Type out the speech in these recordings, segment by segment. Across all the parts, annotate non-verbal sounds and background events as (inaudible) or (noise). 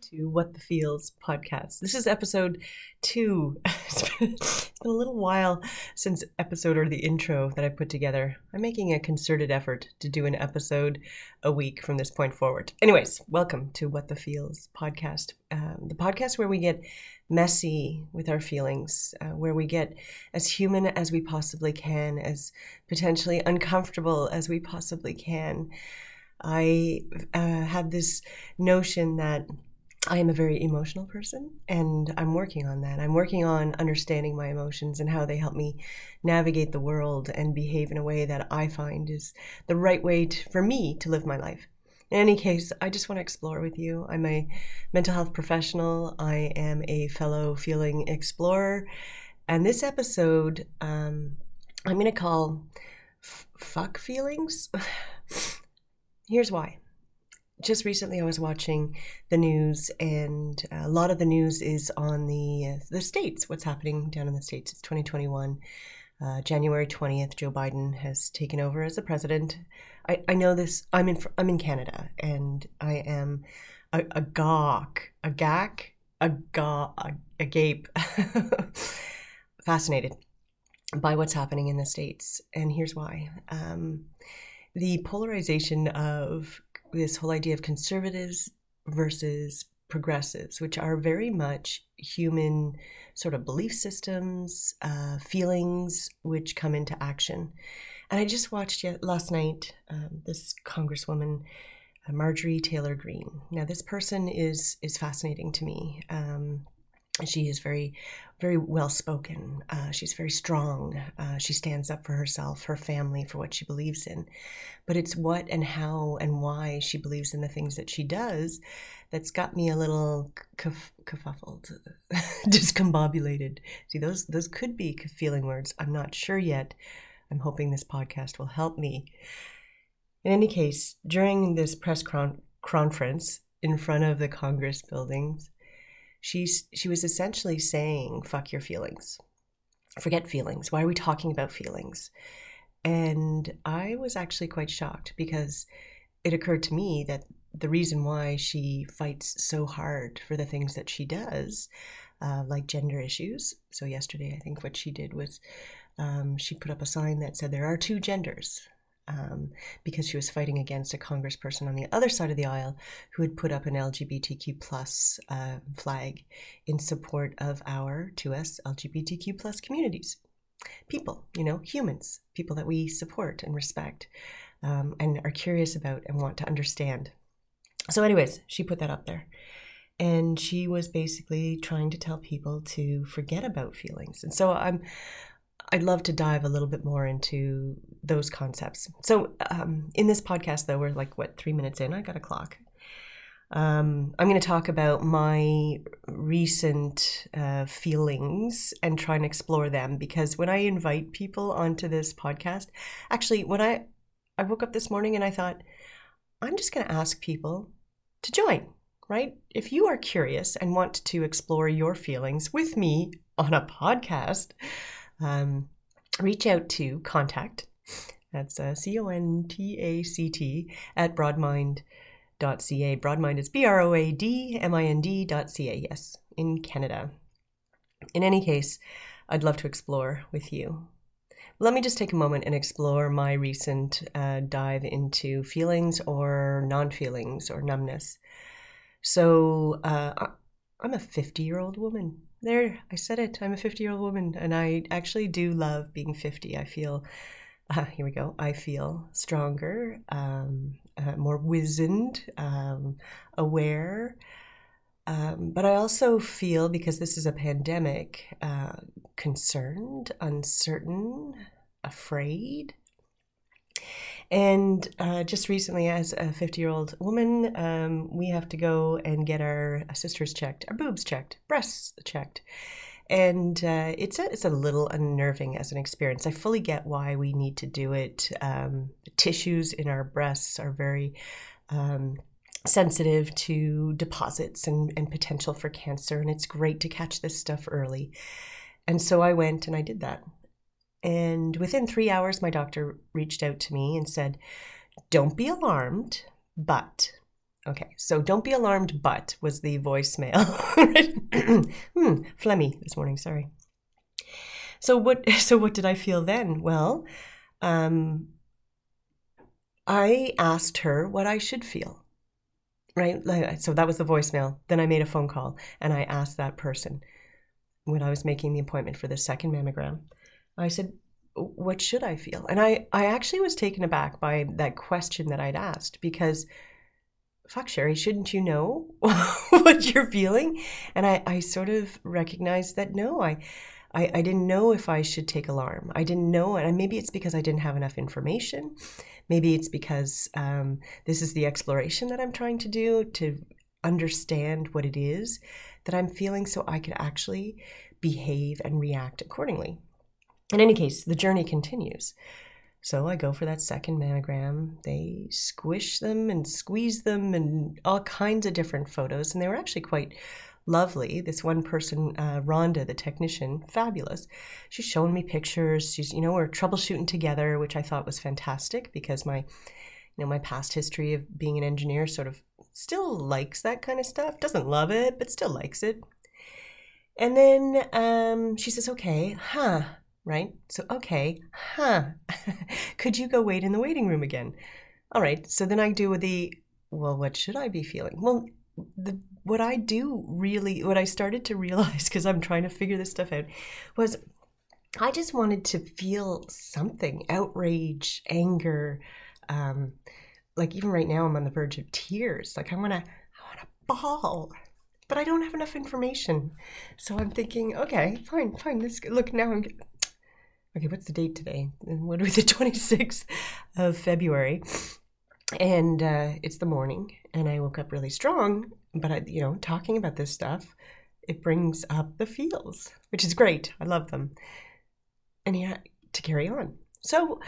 to What the Feels podcast. This is episode two. (laughs) it's, been, it's been a little while since episode or the intro that I put together. I'm making a concerted effort to do an episode a week from this point forward. Anyways, welcome to What the Feels podcast, um, the podcast where we get messy with our feelings, uh, where we get as human as we possibly can, as potentially uncomfortable as we possibly can. I uh, had this notion that I am a very emotional person and I'm working on that. I'm working on understanding my emotions and how they help me navigate the world and behave in a way that I find is the right way to, for me to live my life. In any case, I just want to explore with you. I'm a mental health professional, I am a fellow feeling explorer. And this episode, um, I'm going to call f- Fuck Feelings. (sighs) Here's why. Just recently, I was watching the news, and a lot of the news is on the uh, the states. What's happening down in the states? It's 2021. Uh, January 20th, Joe Biden has taken over as the president. I, I know this. I'm in I'm in Canada, and I am a, a gawk, a gack, a gaw, a, a gape, (laughs) fascinated by what's happening in the states, and here's why. Um, the polarization of this whole idea of conservatives versus progressives, which are very much human sort of belief systems, uh, feelings, which come into action. And I just watched yet last night um, this Congresswoman uh, Marjorie Taylor Greene. Now, this person is is fascinating to me. Um, she is very very well spoken. Uh, she's very strong. Uh, she stands up for herself her family for what she believes in. But it's what and how and why she believes in the things that she does that's got me a little kerf- kerfuffled (laughs) discombobulated. See those those could be feeling words. I'm not sure yet. I'm hoping this podcast will help me. In any case during this press con- conference in front of the congress buildings she's she was essentially saying fuck your feelings. Forget feelings. Why are we talking about feelings? And i was actually quite shocked because it occurred to me that the reason why she fights so hard for the things that she does uh, like gender issues. So yesterday i think what she did was um, she put up a sign that said there are two genders um, because she was fighting against a congressperson on the other side of the aisle who had put up an LGBTQ plus uh, flag in support of our, to us, LGBTQ plus communities. People, you know, humans, people that we support and respect um, and are curious about and want to understand. So, anyways, she put that up there. And she was basically trying to tell people to forget about feelings. And so I'm I'd love to dive a little bit more into those concepts. So, um, in this podcast, though, we're like, what, three minutes in? I got a clock. Um, I'm going to talk about my recent uh, feelings and try and explore them because when I invite people onto this podcast, actually, when I, I woke up this morning and I thought, I'm just going to ask people to join, right? If you are curious and want to explore your feelings with me on a podcast, um, reach out to contact. That's uh, C O N T A C T at broadmind.ca. Broadmind is B R O A D M I N D.ca, yes, in Canada. In any case, I'd love to explore with you. Let me just take a moment and explore my recent uh, dive into feelings or non feelings or numbness. So, uh, I'm a 50 year old woman there, I said it. I'm a 50 year old woman, and I actually do love being 50. I feel, uh, here we go, I feel stronger, um, uh, more wizened, um, aware. Um, but I also feel, because this is a pandemic, uh, concerned, uncertain, afraid. And uh, just recently, as a 50 year old woman, um, we have to go and get our sisters checked, our boobs checked, breasts checked. And uh, it's, a, it's a little unnerving as an experience. I fully get why we need to do it. Um, tissues in our breasts are very um, sensitive to deposits and, and potential for cancer, and it's great to catch this stuff early. And so I went and I did that. And within three hours, my doctor reached out to me and said, Don't be alarmed, but Okay, so don't be alarmed, but was the voicemail. (laughs) hmm, phlegmy this morning, sorry. So what (laughs) so what did I feel then? Well, um, I asked her what I should feel. Right? So that was the voicemail. Then I made a phone call and I asked that person when I was making the appointment for the second mammogram. I said, what should I feel? And I, I actually was taken aback by that question that I'd asked because fuck Sherry, shouldn't you know (laughs) what you're feeling? And I, I sort of recognized that no, I I, I didn't know if I should take alarm. I didn't know, and maybe it's because I didn't have enough information. Maybe it's because um, this is the exploration that I'm trying to do to understand what it is that I'm feeling so I could actually behave and react accordingly. In any case, the journey continues. So I go for that second mammogram. They squish them and squeeze them and all kinds of different photos. And they were actually quite lovely. This one person, uh, Rhonda, the technician, fabulous. She's showing me pictures. She's, you know, we're troubleshooting together, which I thought was fantastic because my, you know, my past history of being an engineer sort of still likes that kind of stuff. Doesn't love it, but still likes it. And then um, she says, okay, huh, right? So, okay, huh, (laughs) could you go wait in the waiting room again? All right. So then I do the, well, what should I be feeling? Well, the what I do really, what I started to realize (laughs) because I'm trying to figure this stuff out, was I just wanted to feel something outrage, anger. Um, like even right now, I'm on the verge of tears. Like I want to, I want to bawl, but I don't have enough information. So I'm thinking, okay, fine, fine. This look now. I'm okay. What's the date today? What are? The (laughs) 26th of February and uh, it's the morning and i woke up really strong but I, you know talking about this stuff it brings up the feels which is great i love them and yeah to carry on so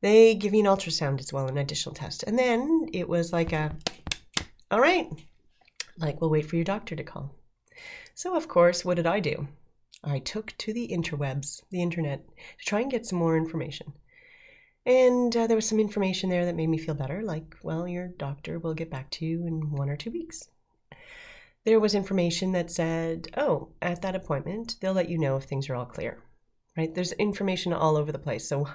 they give you an ultrasound as well an additional test and then it was like a all right like we'll wait for your doctor to call so of course what did i do i took to the interwebs the internet to try and get some more information and uh, there was some information there that made me feel better, like, well, your doctor will get back to you in one or two weeks. There was information that said, oh, at that appointment, they'll let you know if things are all clear. Right? There's information all over the place. So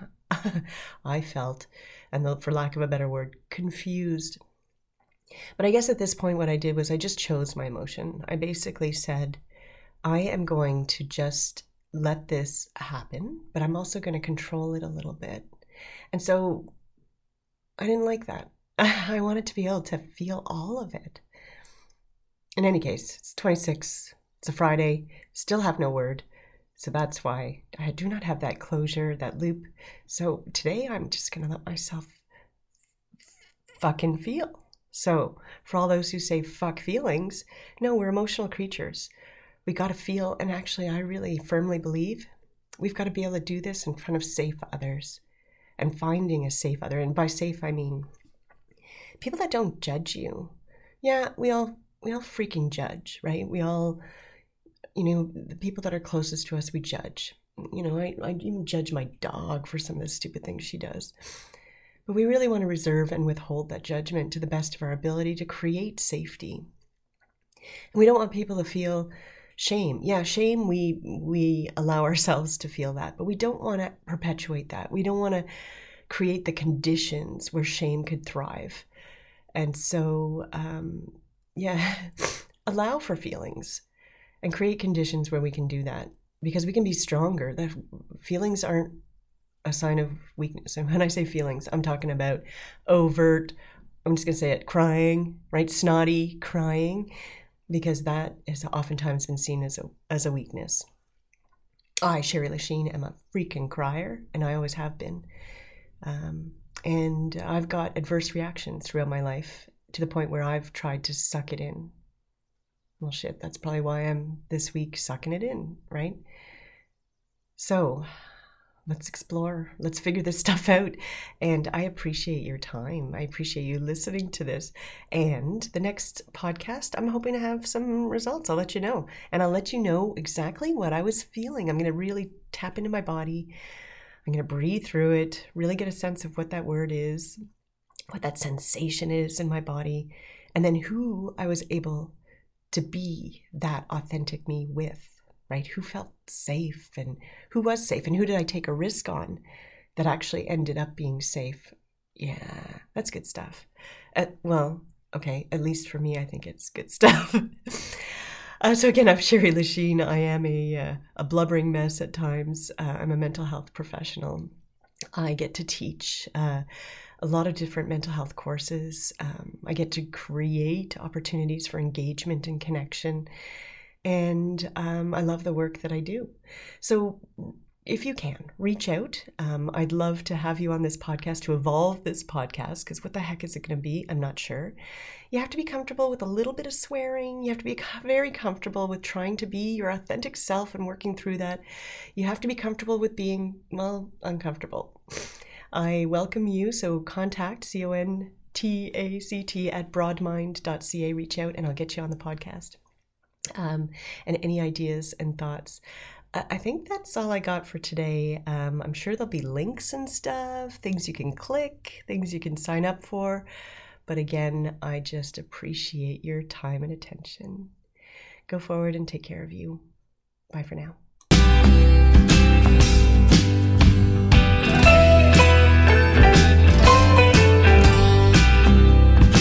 (laughs) I felt, and for lack of a better word, confused. But I guess at this point, what I did was I just chose my emotion. I basically said, I am going to just let this happen, but I'm also going to control it a little bit. And so I didn't like that. (laughs) I wanted to be able to feel all of it. In any case, it's 26, it's a Friday, still have no word. So that's why I do not have that closure, that loop. So today I'm just going to let myself fucking feel. So, for all those who say fuck feelings, no, we're emotional creatures. We got to feel, and actually, I really firmly believe we've got to be able to do this in front of safe others and finding a safe other. And by safe, I mean people that don't judge you. Yeah, we all we all freaking judge, right? We all, you know, the people that are closest to us, we judge. You know, I, I even judge my dog for some of the stupid things she does. But we really want to reserve and withhold that judgment to the best of our ability to create safety. And we don't want people to feel shame. Yeah shame we we allow ourselves to feel that but we don't want to perpetuate that. We don't want to create the conditions where shame could thrive. And so um, yeah (laughs) allow for feelings and create conditions where we can do that because we can be stronger. That feelings aren't a sign of weakness. And when i say feelings i'm talking about overt i'm just going to say it crying right? Snotty crying because that has oftentimes been seen as a, as a weakness. I, Sherry Lachine, am a freaking crier, and I always have been. Um, and I've got adverse reactions throughout my life to the point where I've tried to suck it in. Well, shit, that's probably why I'm this week sucking it in, right? So, let's explore, let's figure this (laughs) stuff out. And I appreciate your time. I appreciate you listening to this. And the next podcast, I'm hoping to have some results. I'll let you know. And I'll let you know exactly what I was feeling. I'm going to really tap into my body. I'm going to breathe through it, really get a sense of what that word is, what that sensation is in my body. and then who I was able to be that authentic me with, right? Who felt safe and who was safe and who did I take a risk on that actually ended up being safe? Yeah, that's good stuff. Uh, well, okay, at least for me, I think it's good stuff. (laughs) uh, so again, I'm Sherry Lachine. I am a, uh, a blubbering mess at times. Uh, I'm a mental health professional. I get to teach uh, a lot of different mental health courses. Um, I get to create opportunities for engagement and connection. And um, I love the work that I do. So, if you can, reach out. Um, I'd love to have you on this podcast to evolve this podcast because what the heck is it going to be? I'm not sure. You have to be comfortable with a little bit of swearing. You have to be very comfortable with trying to be your authentic self and working through that. You have to be comfortable with being, well, uncomfortable. I welcome you. So contact C O N T A C T at broadmind.ca. Reach out and I'll get you on the podcast. Um, and any ideas and thoughts. I think that's all I got for today. Um, I'm sure there'll be links and stuff, things you can click, things you can sign up for. But again, I just appreciate your time and attention. Go forward and take care of you. Bye for now.